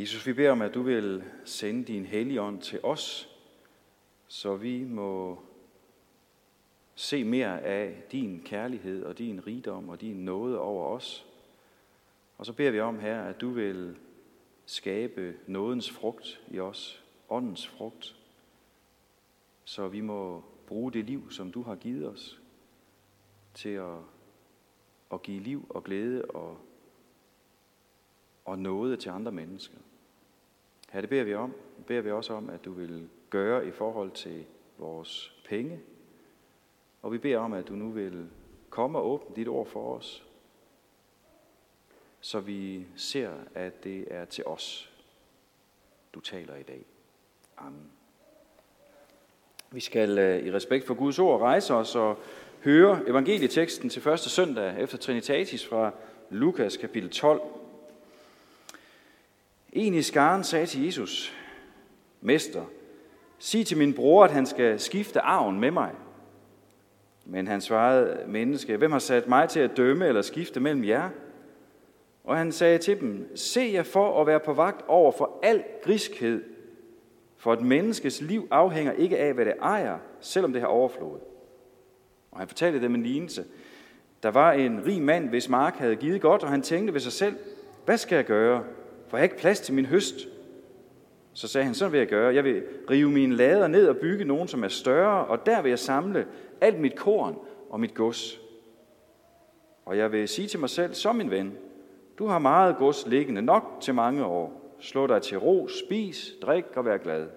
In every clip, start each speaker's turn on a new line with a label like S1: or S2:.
S1: Jesus, vi beder om, at du vil sende din hellige ånd til os, så vi må se mere af din kærlighed og din rigdom og din nåde over os. Og så beder vi om her, at du vil skabe nådens frugt i os, åndens frugt, så vi må bruge det liv, som du har givet os, til at, at give liv og glæde og, og nåde til andre mennesker. Her det beder vi om. Det beder vi også om, at du vil gøre i forhold til vores penge. Og vi beder om, at du nu vil komme og åbne dit ord for os, så vi ser, at det er til os, du taler i dag. Amen. Vi skal øh, i respekt for Guds ord rejse os og høre evangelieteksten til første søndag efter Trinitatis fra Lukas kapitel 12. En i skaren sagde til Jesus, Mester, sig til min bror, at han skal skifte arven med mig. Men han svarede, menneske, hvem har sat mig til at dømme eller skifte mellem jer? Og han sagde til dem, se jer for at være på vagt over for al griskhed, for et menneskes liv afhænger ikke af, hvad det ejer, selvom det har overflod. Og han fortalte dem en lignelse. Der var en rig mand, hvis mark havde givet godt, og han tænkte ved sig selv, hvad skal jeg gøre? For jeg har ikke plads til min høst. Så sagde han, sådan vil jeg gøre. Jeg vil rive mine lader ned og bygge nogen, som er større, og der vil jeg samle alt mit korn og mit gods. Og jeg vil sige til mig selv, som min ven, du har meget gods liggende nok til mange år. Slå dig til ro, spis, drik og vær glad.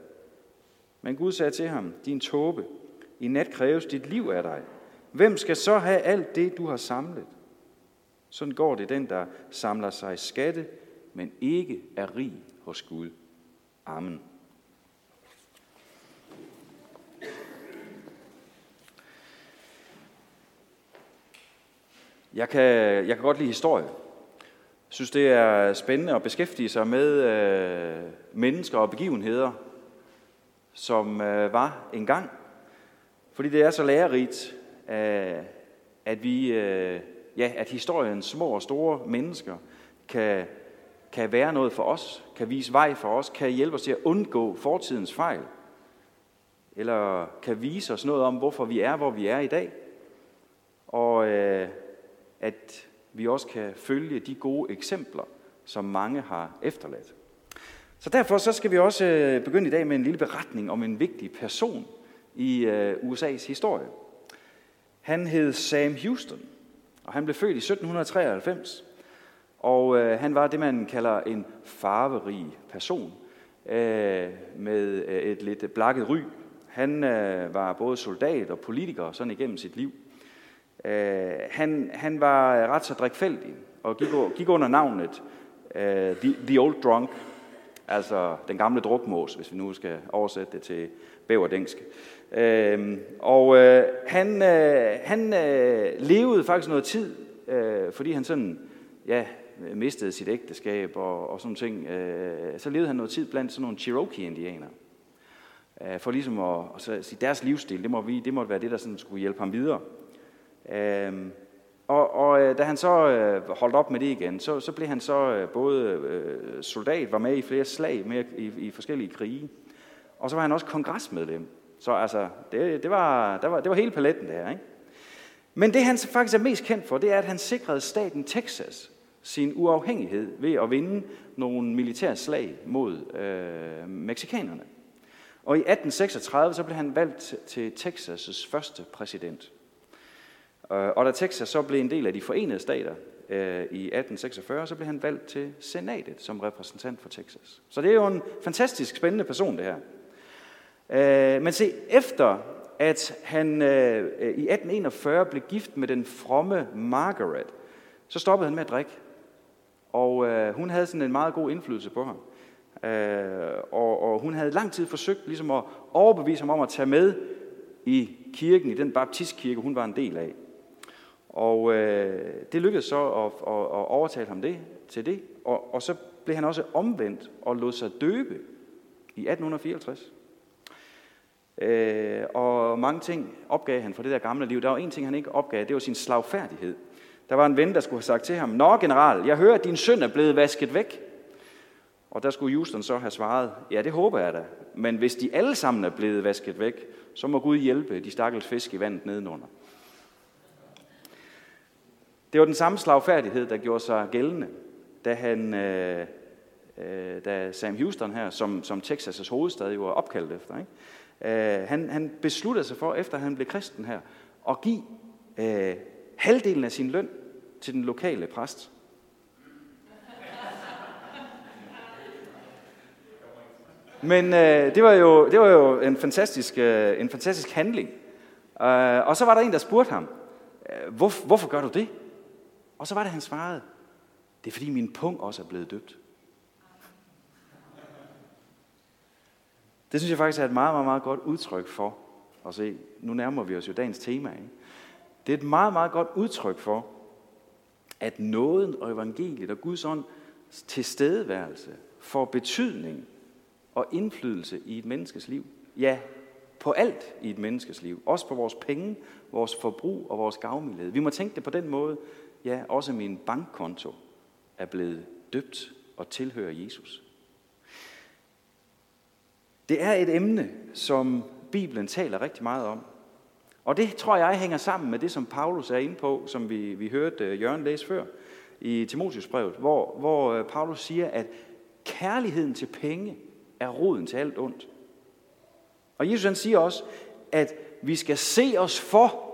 S1: Men Gud sagde til ham, din tåbe, i nat kræves dit liv af dig. Hvem skal så have alt det, du har samlet? Sådan går det den, der samler sig skatte, men ikke er rig hos Gud. Amen. Jeg kan, jeg kan godt lide historie. Jeg synes, det er spændende at beskæftige sig med øh, mennesker og begivenheder, som øh, var engang. Fordi det er så lærerigt, øh, at vi, øh, ja, at historiens små og store mennesker kan, kan være noget for os, kan vise vej for os, kan hjælpe os til at undgå fortidens fejl, eller kan vise os noget om, hvorfor vi er, hvor vi er i dag, og øh, at vi også kan følge de gode eksempler, som mange har efterladt. Så derfor så skal vi også øh, begynde i dag med en lille beretning om en vigtig person i øh, USA's historie. Han hed Sam Houston, og han blev født i 1793. Og øh, han var det, man kalder en farverig person øh, med øh, et lidt blakket ry. Han øh, var både soldat og politiker sådan igennem sit liv. Øh, han, han var ret så drikfældig og gik, gik under navnet øh, the, the Old Drunk, altså den gamle drukmås, hvis vi nu skal oversætte det til bæverdængsk. Øh, og øh, han, øh, han øh, levede faktisk noget tid, øh, fordi han sådan, ja, mistede sit ægteskab og, og sådan ting. Øh, så levede han noget tid blandt sådan nogle Cherokee-indianer. Øh, for ligesom at, at sige, deres livsstil, det, må vi, det måtte være det, der sådan skulle hjælpe ham videre. Øh, og, og øh, da han så øh, holdt op med det igen, så, så blev han så øh, både øh, soldat, var med i flere slag med, i, i forskellige krige, og så var han også kongresmedlem. Så altså, det, det, var, der var, det var hele paletten der, ikke? Men det han faktisk er mest kendt for, det er, at han sikrede staten Texas sin uafhængighed ved at vinde nogle militære slag mod øh, meksikanerne. Og i 1836 så blev han valgt til Texas' første præsident. Øh, og da Texas så blev en del af de forenede stater øh, i 1846, så blev han valgt til senatet som repræsentant for Texas. Så det er jo en fantastisk spændende person, det her. Øh, men se, efter at han øh, i 1841 blev gift med den fromme Margaret, så stoppede han med at drikke. Og øh, hun havde sådan en meget god indflydelse på ham. Øh, og, og hun havde lang tid forsøgt ligesom at overbevise ham om at tage med i kirken, i den baptistkirke, hun var en del af. Og øh, det lykkedes så at, at, at overtale ham det, til det, og, og så blev han også omvendt og lod sig døbe i 1854. Øh, og mange ting opgav han for det der gamle liv. Der var en ting, han ikke opgav, det var sin slagfærdighed. Der var en ven, der skulle have sagt til ham, Nå general, jeg hører, at din søn er blevet vasket væk. Og der skulle Houston så have svaret, ja, det håber jeg da. Men hvis de alle sammen er blevet vasket væk, så må Gud hjælpe de stakkels fisk i vandet nedenunder. Det var den samme slagfærdighed, der gjorde sig gældende, da, han, øh, øh, da Sam Houston her, som, som Texas' hovedstad jo er opkaldt efter, ikke? Øh, han, han besluttede sig for, efter han blev kristen her, at give øh, halvdelen af sin løn til den lokale præst. Men øh, det, var jo, det var jo en fantastisk, øh, en fantastisk handling. Øh, og så var der en, der spurgte ham, øh, Hvor, hvorfor gør du det? Og så var det, han svarede, det er fordi min pung også er blevet døbt. Det synes jeg faktisk er et meget, meget, meget godt udtryk for at se. Nu nærmer vi os jo dagens tema. Ikke? Det er et meget, meget godt udtryk for, at nåden og evangeliet og Guds ånd tilstedeværelse får betydning og indflydelse i et menneskes liv. Ja, på alt i et menneskes liv. Også på vores penge, vores forbrug og vores gavmildhed. Vi må tænke det på den måde. Ja, også min bankkonto er blevet døbt og tilhører Jesus. Det er et emne, som Bibelen taler rigtig meget om. Og det tror jeg hænger sammen med det, som Paulus er inde på, som vi, vi hørte øh, Jørgen læse før i Timotiusbrevet, hvor, hvor øh, Paulus siger, at kærligheden til penge er roden til alt ondt. Og Jesus han siger også, at vi skal se os for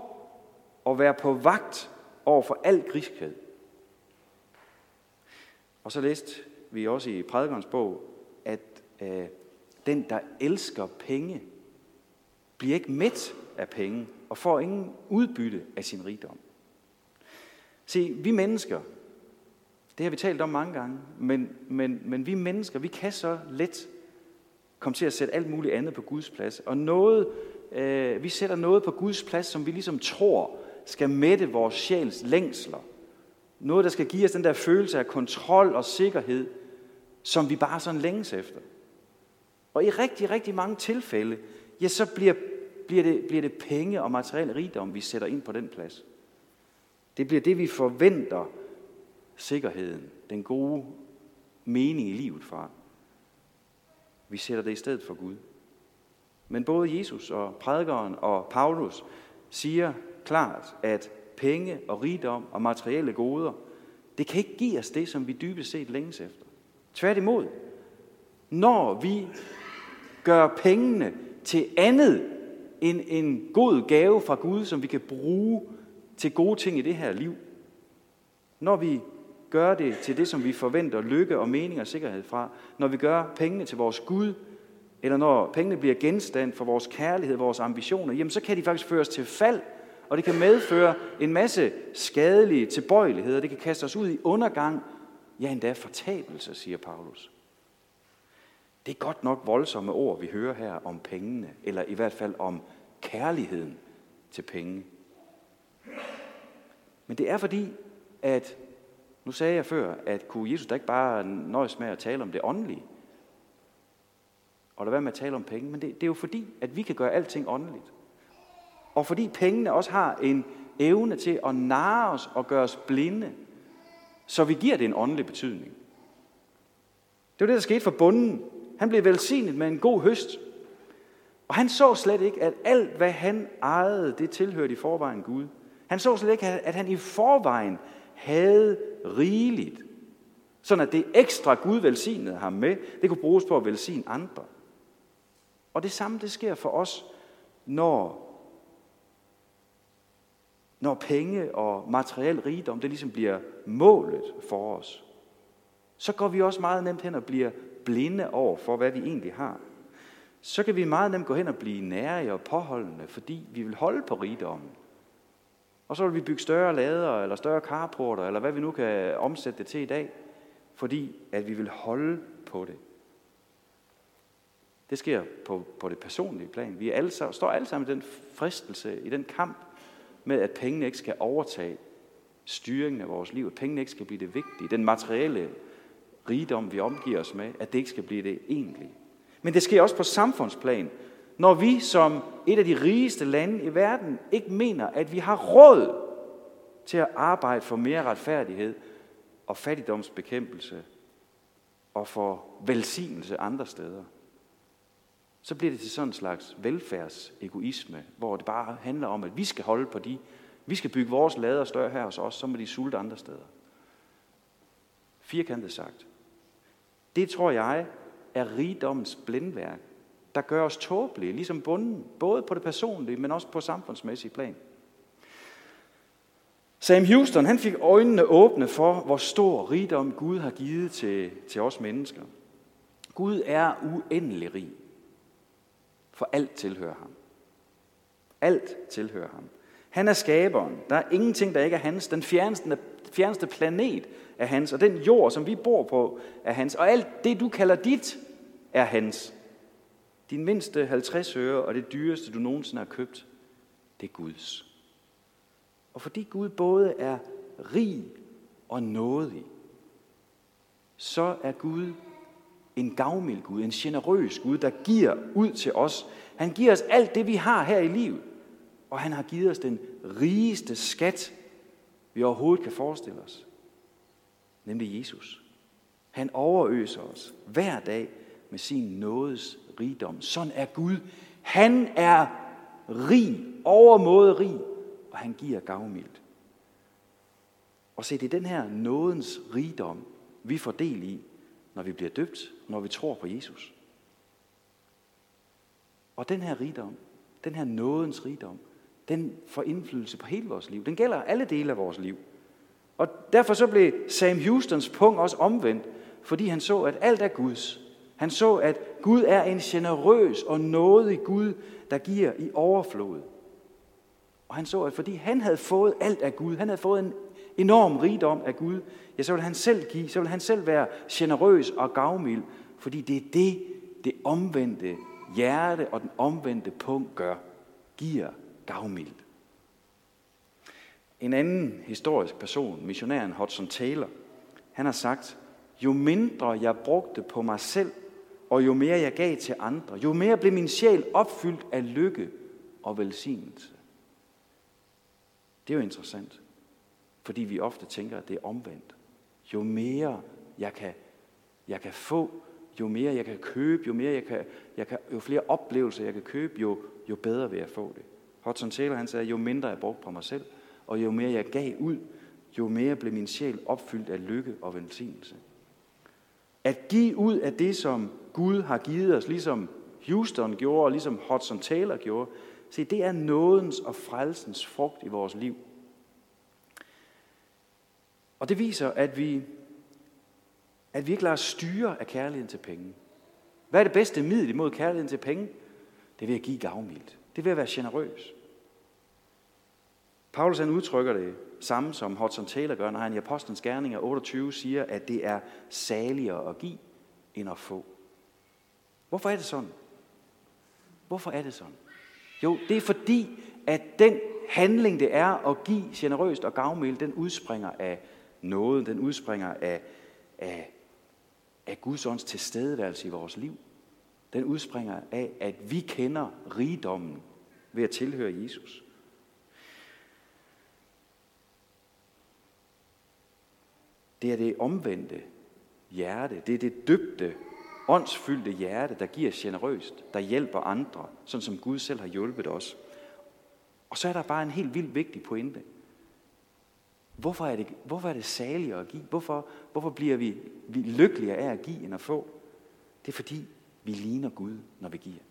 S1: og være på vagt over for al griskhed. Og så læste vi også i prædikernes bog, at øh, den, der elsker penge, bliver ikke mæt af penge og får ingen udbytte af sin rigdom. Se, vi mennesker, det har vi talt om mange gange, men, men, men vi mennesker, vi kan så let komme til at sætte alt muligt andet på Guds plads. Og noget, øh, vi sætter noget på Guds plads, som vi ligesom tror skal mætte vores sjæls længsler. Noget, der skal give os den der følelse af kontrol og sikkerhed, som vi bare sådan længes efter. Og i rigtig, rigtig mange tilfælde, ja, så bliver, bliver, det, bliver det penge og materiel rigdom, vi sætter ind på den plads. Det bliver det, vi forventer sikkerheden, den gode mening i livet fra. Vi sætter det i stedet for Gud. Men både Jesus og prædikeren og Paulus siger klart, at penge og rigdom og materielle goder, det kan ikke give os det, som vi dybest set længes efter. Tværtimod, når vi gør pengene til andet en, en god gave fra Gud, som vi kan bruge til gode ting i det her liv, når vi gør det til det, som vi forventer lykke og mening og sikkerhed fra, når vi gør pengene til vores Gud, eller når pengene bliver genstand for vores kærlighed, vores ambitioner, jamen så kan de faktisk føres til fald, og det kan medføre en masse skadelige tilbøjeligheder. Det kan kaste os ud i undergang, ja endda fortabelse, siger Paulus. Det er godt nok voldsomme ord, vi hører her om pengene, eller i hvert fald om kærligheden til penge. Men det er fordi, at nu sagde jeg før, at kunne Jesus da ikke bare nøjes med at tale om det åndelige? Og lade være med at tale om penge. Men det, det er jo fordi, at vi kan gøre alting åndeligt. Og fordi pengene også har en evne til at narre os og gøre os blinde, så vi giver det en åndelig betydning. Det var det, der skete for bunden. Han blev velsignet med en god høst. Og han så slet ikke, at alt, hvad han ejede, det tilhørte i forvejen Gud. Han så slet ikke, at han i forvejen havde rigeligt. Sådan at det ekstra Gud velsignede ham med, det kunne bruges på at velsigne andre. Og det samme, det sker for os, når, når penge og materiel rigdom, det ligesom bliver målet for os. Så går vi også meget nemt hen og bliver blinde over for, hvad vi egentlig har. Så kan vi meget nemt gå hen og blive nære og påholdende, fordi vi vil holde på rigdommen. Og så vil vi bygge større lader, eller større carporter, eller hvad vi nu kan omsætte det til i dag, fordi at vi vil holde på det. Det sker på, på det personlige plan. Vi er alle, står alle sammen i den fristelse, i den kamp med, at pengene ikke skal overtage styringen af vores liv, at pengene ikke skal blive det vigtige, den materielle rigdom, vi omgiver os med, at det ikke skal blive det egentlige. Men det sker også på samfundsplan, når vi som et af de rigeste lande i verden ikke mener, at vi har råd til at arbejde for mere retfærdighed og fattigdomsbekæmpelse og for velsignelse andre steder, så bliver det til sådan en slags velfærdsegoisme, hvor det bare handler om, at vi skal holde på de, vi skal bygge vores lader større her hos os, så må de sulte andre steder. Firkantet sagt. Det tror jeg er rigdommens blindværk, der gør os tåbelige, ligesom bunden, både på det personlige, men også på samfundsmæssige plan. Sam Houston han fik øjnene åbne for, hvor stor rigdom Gud har givet til, til os mennesker. Gud er uendelig rig, for alt tilhører ham. Alt tilhører ham. Han er skaberen. Der er ingenting, der ikke er hans. Den fjerneste, fjerneste planet er hans, og den jord, som vi bor på, er hans. Og alt det, du kalder dit, er hans. Din mindste 50 øre og det dyreste, du nogensinde har købt, det er Guds. Og fordi Gud både er rig og nådig, så er Gud en gavmild Gud, en generøs Gud, der giver ud til os. Han giver os alt det, vi har her i livet. Og han har givet os den rigeste skat, vi overhovedet kan forestille os. Nemlig Jesus. Han overøser os hver dag med sin nådes rigdom. Sådan er Gud. Han er rig, overmåde rig, og han giver gavmildt. Og se, det er den her nådens rigdom, vi får del i, når vi bliver døbt, når vi tror på Jesus. Og den her rigdom, den her nådens rigdom, den får indflydelse på hele vores liv. Den gælder alle dele af vores liv. Og derfor så blev Sam Houstons punkt også omvendt, fordi han så, at alt er Guds. Han så, at Gud er en generøs og nådig Gud, der giver i overflod. Og han så, at fordi han havde fået alt af Gud, han havde fået en enorm rigdom af Gud, ja, så ville han selv give, så ville han selv være generøs og gavmild, fordi det er det, det omvendte hjerte og den omvendte punkt gør, giver gavmildt. En anden historisk person, missionæren Hudson Taylor, han har sagt, jo mindre jeg brugte på mig selv, og jo mere jeg gav til andre, jo mere blev min sjæl opfyldt af lykke og velsignelse. Det er jo interessant, fordi vi ofte tænker, at det er omvendt. Jo mere jeg kan, jeg kan få, jo mere jeg kan købe, jo, mere jeg kan, jeg kan, jo flere oplevelser jeg kan købe, jo, jo bedre vil jeg få det. Hudson Taylor han sagde, jo mindre jeg brugte på mig selv, og jo mere jeg gav ud, jo mere blev min sjæl opfyldt af lykke og velsignelse. At give ud af det, som Gud har givet os, ligesom Houston gjorde, og ligesom Hudson Taylor gjorde, se, det er nådens og frelsens frugt i vores liv. Og det viser, at vi, at vi ikke lader styre af kærligheden til penge. Hvad er det bedste middel imod kærligheden til penge? Det er ved at give gavmildt. Det er ved at være generøs. Paulus han udtrykker det samme som Hudson Taylor gør, når han i Apostlenes Gerninger 28 siger, at det er saligere at give, end at få. Hvorfor er det sådan? Hvorfor er det sådan? Jo, det er fordi, at den handling, det er at give generøst og gavmild, den udspringer af noget, den udspringer af, af, af Guds ånds tilstedeværelse i vores liv. Den udspringer af, at vi kender rigdommen ved at tilhøre Jesus. Det er det omvendte hjerte. Det er det dybte, åndsfyldte hjerte, der giver generøst, der hjælper andre, sådan som Gud selv har hjulpet os. Og så er der bare en helt vildt vigtig pointe. Hvorfor er det, hvorfor er det saligere at give? Hvorfor, hvorfor bliver vi, vi lykkeligere af at give end at få? Det er fordi, vi ligner Gud, når vi giver.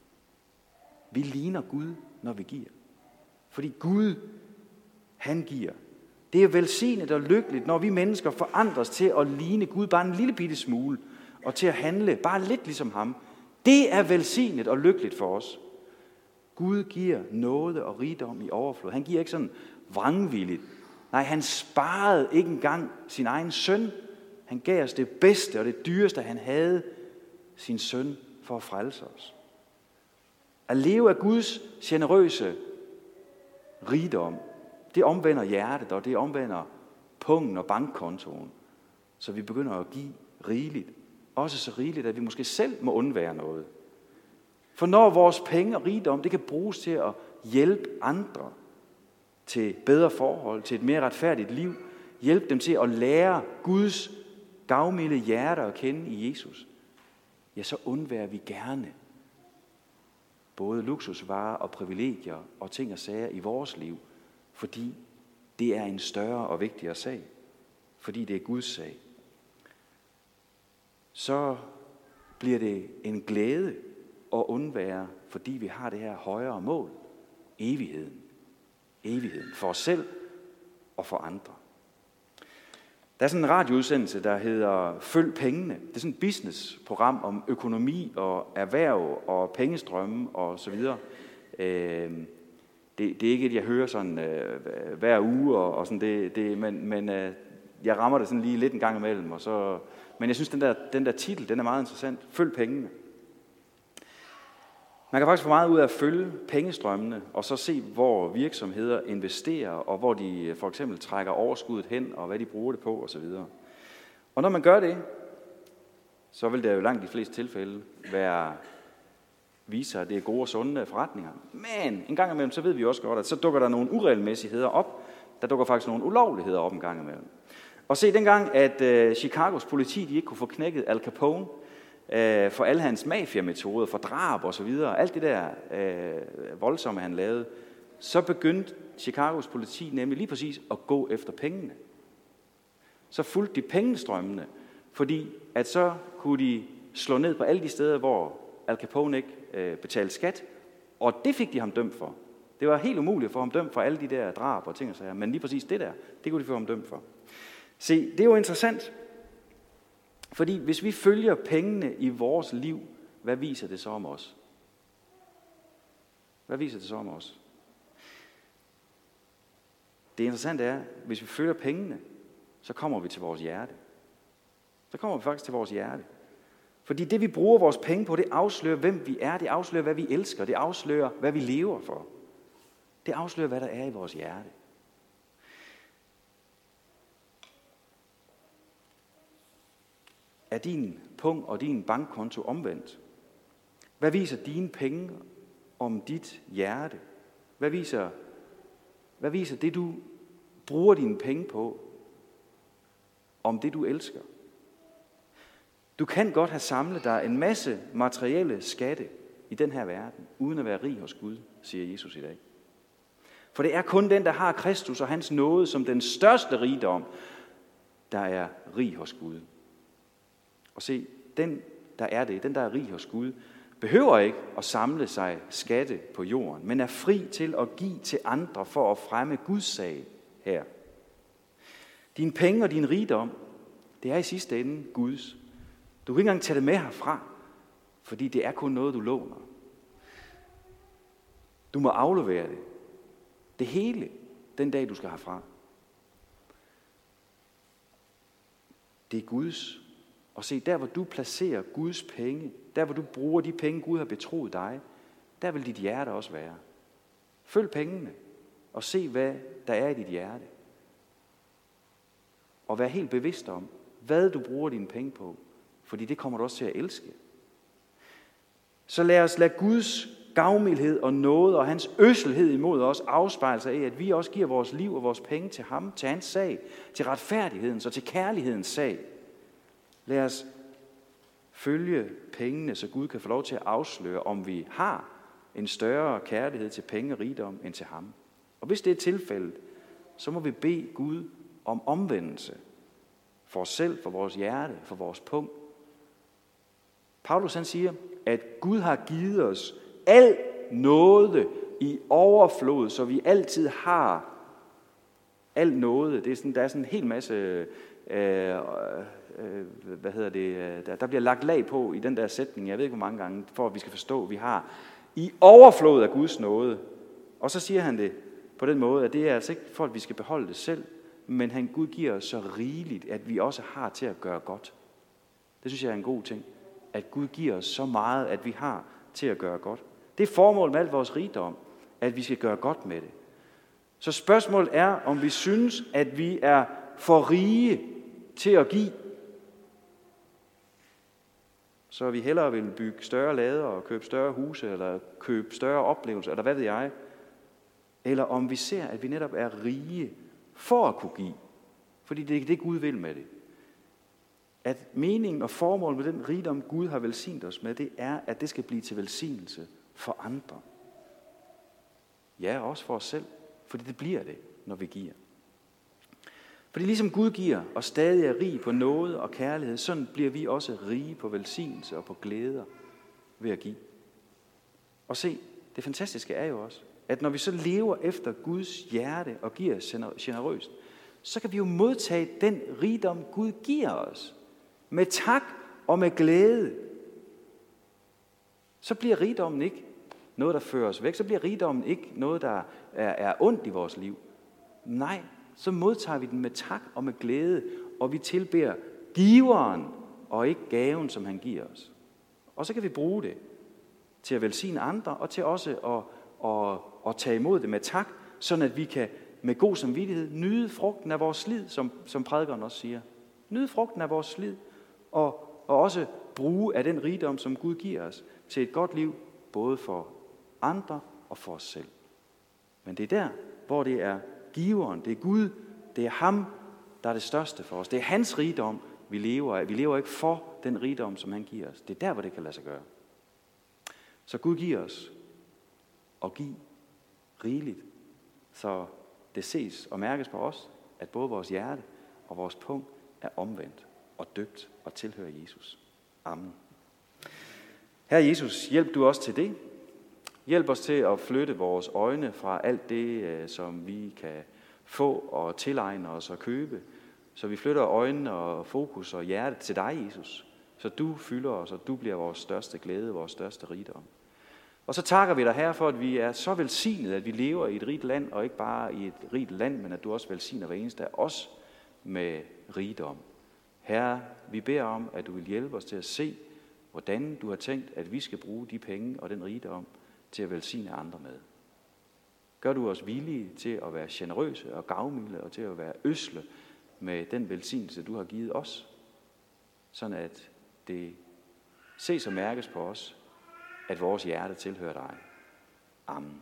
S1: Vi ligner Gud, når vi giver. Fordi Gud, han giver. Det er velsignet og lykkeligt, når vi mennesker forandres til at ligne Gud bare en lille bitte smule, og til at handle bare lidt ligesom ham. Det er velsignet og lykkeligt for os. Gud giver nåde og rigdom i overflod. Han giver ikke sådan vrangvilligt. Nej, han sparede ikke engang sin egen søn. Han gav os det bedste og det dyreste, han havde, sin søn, for at frelse os. At leve af Guds generøse rigdom, det omvender hjertet, og det omvender pungen og bankkontoen. Så vi begynder at give rigeligt. Også så rigeligt, at vi måske selv må undvære noget. For når vores penge og rigdom, det kan bruges til at hjælpe andre til bedre forhold, til et mere retfærdigt liv, hjælpe dem til at lære Guds gavmilde hjerte at kende i Jesus, ja, så undværer vi gerne både luksusvarer og privilegier og ting og sager i vores liv, fordi det er en større og vigtigere sag, fordi det er Guds sag. Så bliver det en glæde at undvære, fordi vi har det her højere mål, evigheden. Evigheden for os selv og for andre. Der er sådan en radioudsendelse, der hedder Følg pengene. Det er sådan et businessprogram om økonomi og erhverv og pengestrømme og så videre. Øh, det, det er ikke et, jeg hører sådan øh, hver uge, og, og sådan det, det, men, men øh, jeg rammer det sådan lige lidt en gang imellem. Og så, men jeg synes, den der, den der titel, den er meget interessant. Følg pengene. Man kan faktisk få meget ud af at følge pengestrømmene, og så se, hvor virksomheder investerer, og hvor de øh, for eksempel trækker overskuddet hen, og hvad de bruger det på osv. Og når man gør det, så vil det jo langt de fleste tilfælde være vise sig, at det er gode og sunde forretninger. Men en gang imellem, så ved vi også godt, at så dukker der nogle uregelmæssigheder op. Der dukker faktisk nogle ulovligheder op en gang imellem. Og se, dengang, at øh, Chicagos politi de ikke kunne få knækket Al Capone, øh, for alle hans mafiametoder, for drab og så videre, alt det der øh, voldsomme, han lavede, så begyndte Chicagos politi nemlig lige præcis at gå efter pengene. Så fulgte de pengestrømmene, fordi at så kunne de slå ned på alle de steder, hvor Al Capone ikke øh, betalte skat, og det fik de ham dømt for. Det var helt umuligt at få ham dømt for alle de der drab og ting og sager, men lige præcis det der, det kunne de få ham dømt for. Se, det er jo interessant, fordi hvis vi følger pengene i vores liv, hvad viser det så om os? Hvad viser det så om os? Det interessante er, hvis vi følger pengene, så kommer vi til vores hjerte. Så kommer vi faktisk til vores hjerte. Fordi det, vi bruger vores penge på, det afslører, hvem vi er. Det afslører, hvad vi elsker. Det afslører, hvad vi lever for. Det afslører, hvad der er i vores hjerte. Er din punkt og din bankkonto omvendt? Hvad viser dine penge om dit hjerte? Hvad viser, hvad viser det, du bruger dine penge på, om det, du elsker? Du kan godt have samlet dig en masse materielle skatte i den her verden, uden at være rig hos Gud, siger Jesus i dag. For det er kun den, der har Kristus og hans nåde som den største rigdom, der er rig hos Gud. Og se, den, der er det, den, der er rig hos Gud, behøver ikke at samle sig skatte på jorden, men er fri til at give til andre for at fremme Guds sag her. Din penge og din rigdom, det er i sidste ende Guds. Du kan ikke engang tage det med herfra, fordi det er kun noget, du låner. Du må aflevere det. Det hele, den dag du skal herfra. Det er Guds. Og se, der hvor du placerer Guds penge, der hvor du bruger de penge, Gud har betroet dig, der vil dit hjerte også være. Følg pengene og se, hvad der er i dit hjerte. Og vær helt bevidst om, hvad du bruger dine penge på. Fordi det kommer du også til at elske. Så lad os lade Guds gavmildhed og nåde og hans øsselhed imod os afspejle sig af, at vi også giver vores liv og vores penge til ham, til hans sag, til retfærdighedens og til kærlighedens sag. Lad os følge pengene, så Gud kan få lov til at afsløre, om vi har en større kærlighed til penge og rigdom end til ham. Og hvis det er tilfældet, så må vi bede Gud om omvendelse for os selv, for vores hjerte, for vores punkt, Paulus han siger, at Gud har givet os al nåde i overflod, så vi altid har al nåde. Det er sådan, der er sådan en hel masse, øh, øh, øh hvad hedder det, øh, der, der bliver lagt lag på i den der sætning, jeg ved ikke hvor mange gange, for at vi skal forstå, at vi har i overflod af Guds nåde. Og så siger han det på den måde, at det er altså ikke for, at vi skal beholde det selv, men han Gud giver os så rigeligt, at vi også har til at gøre godt. Det synes jeg er en god ting at Gud giver os så meget, at vi har til at gøre godt. Det er formålet med al vores rigdom, at vi skal gøre godt med det. Så spørgsmålet er, om vi synes, at vi er for rige til at give. Så vi hellere vil bygge større lader og købe større huse, eller købe større oplevelser, eller hvad ved jeg. Eller om vi ser, at vi netop er rige for at kunne give. Fordi det er det, Gud vil med det at meningen og formålet med den rigdom, Gud har velsignet os med, det er, at det skal blive til velsignelse for andre. Ja, også for os selv, fordi det bliver det, når vi giver. Fordi ligesom Gud giver og stadig er rig på noget og kærlighed, sådan bliver vi også rige på velsignelse og på glæder ved at give. Og se, det fantastiske er jo også, at når vi så lever efter Guds hjerte og giver generøst, så kan vi jo modtage den rigdom, Gud giver os. Med tak og med glæde. Så bliver rigdommen ikke noget, der fører os væk. Så bliver rigdommen ikke noget, der er, er ondt i vores liv. Nej, så modtager vi den med tak og med glæde, og vi tilbeder giveren og ikke gaven, som han giver os. Og så kan vi bruge det til at velsigne andre, og til også at, at, at tage imod det med tak, sådan at vi kan med god samvittighed nyde frugten af vores slid, som, som prædikeren også siger. Nyde frugten af vores slid, og, og også bruge af den rigdom, som Gud giver os, til et godt liv, både for andre og for os selv. Men det er der, hvor det er giveren, det er Gud, det er ham, der er det største for os. Det er hans rigdom, vi lever af. Vi lever ikke for den rigdom, som han giver os. Det er der, hvor det kan lade sig gøre. Så Gud giver os og giv rigeligt, så det ses og mærkes på os, at både vores hjerte og vores punkt er omvendt og døbt og tilhører Jesus. Amen. Herre Jesus, hjælp du os til det. Hjælp os til at flytte vores øjne fra alt det, øh, som vi kan få og tilegne os og købe, så vi flytter øjnene og fokus og hjerte til dig, Jesus, så du fylder os, og du bliver vores største glæde, vores største rigdom. Og så takker vi dig her for, at vi er så velsignet, at vi lever i et rigt land, og ikke bare i et rigt land, men at du også velsigner hver eneste af os med rigdom. Herre, vi beder om, at du vil hjælpe os til at se, hvordan du har tænkt, at vi skal bruge de penge og den rigdom til at velsigne andre med. Gør du os villige til at være generøse og gavmilde og til at være øsle med den velsignelse, du har givet os, sådan at det ses og mærkes på os, at vores hjerte tilhører dig. Amen.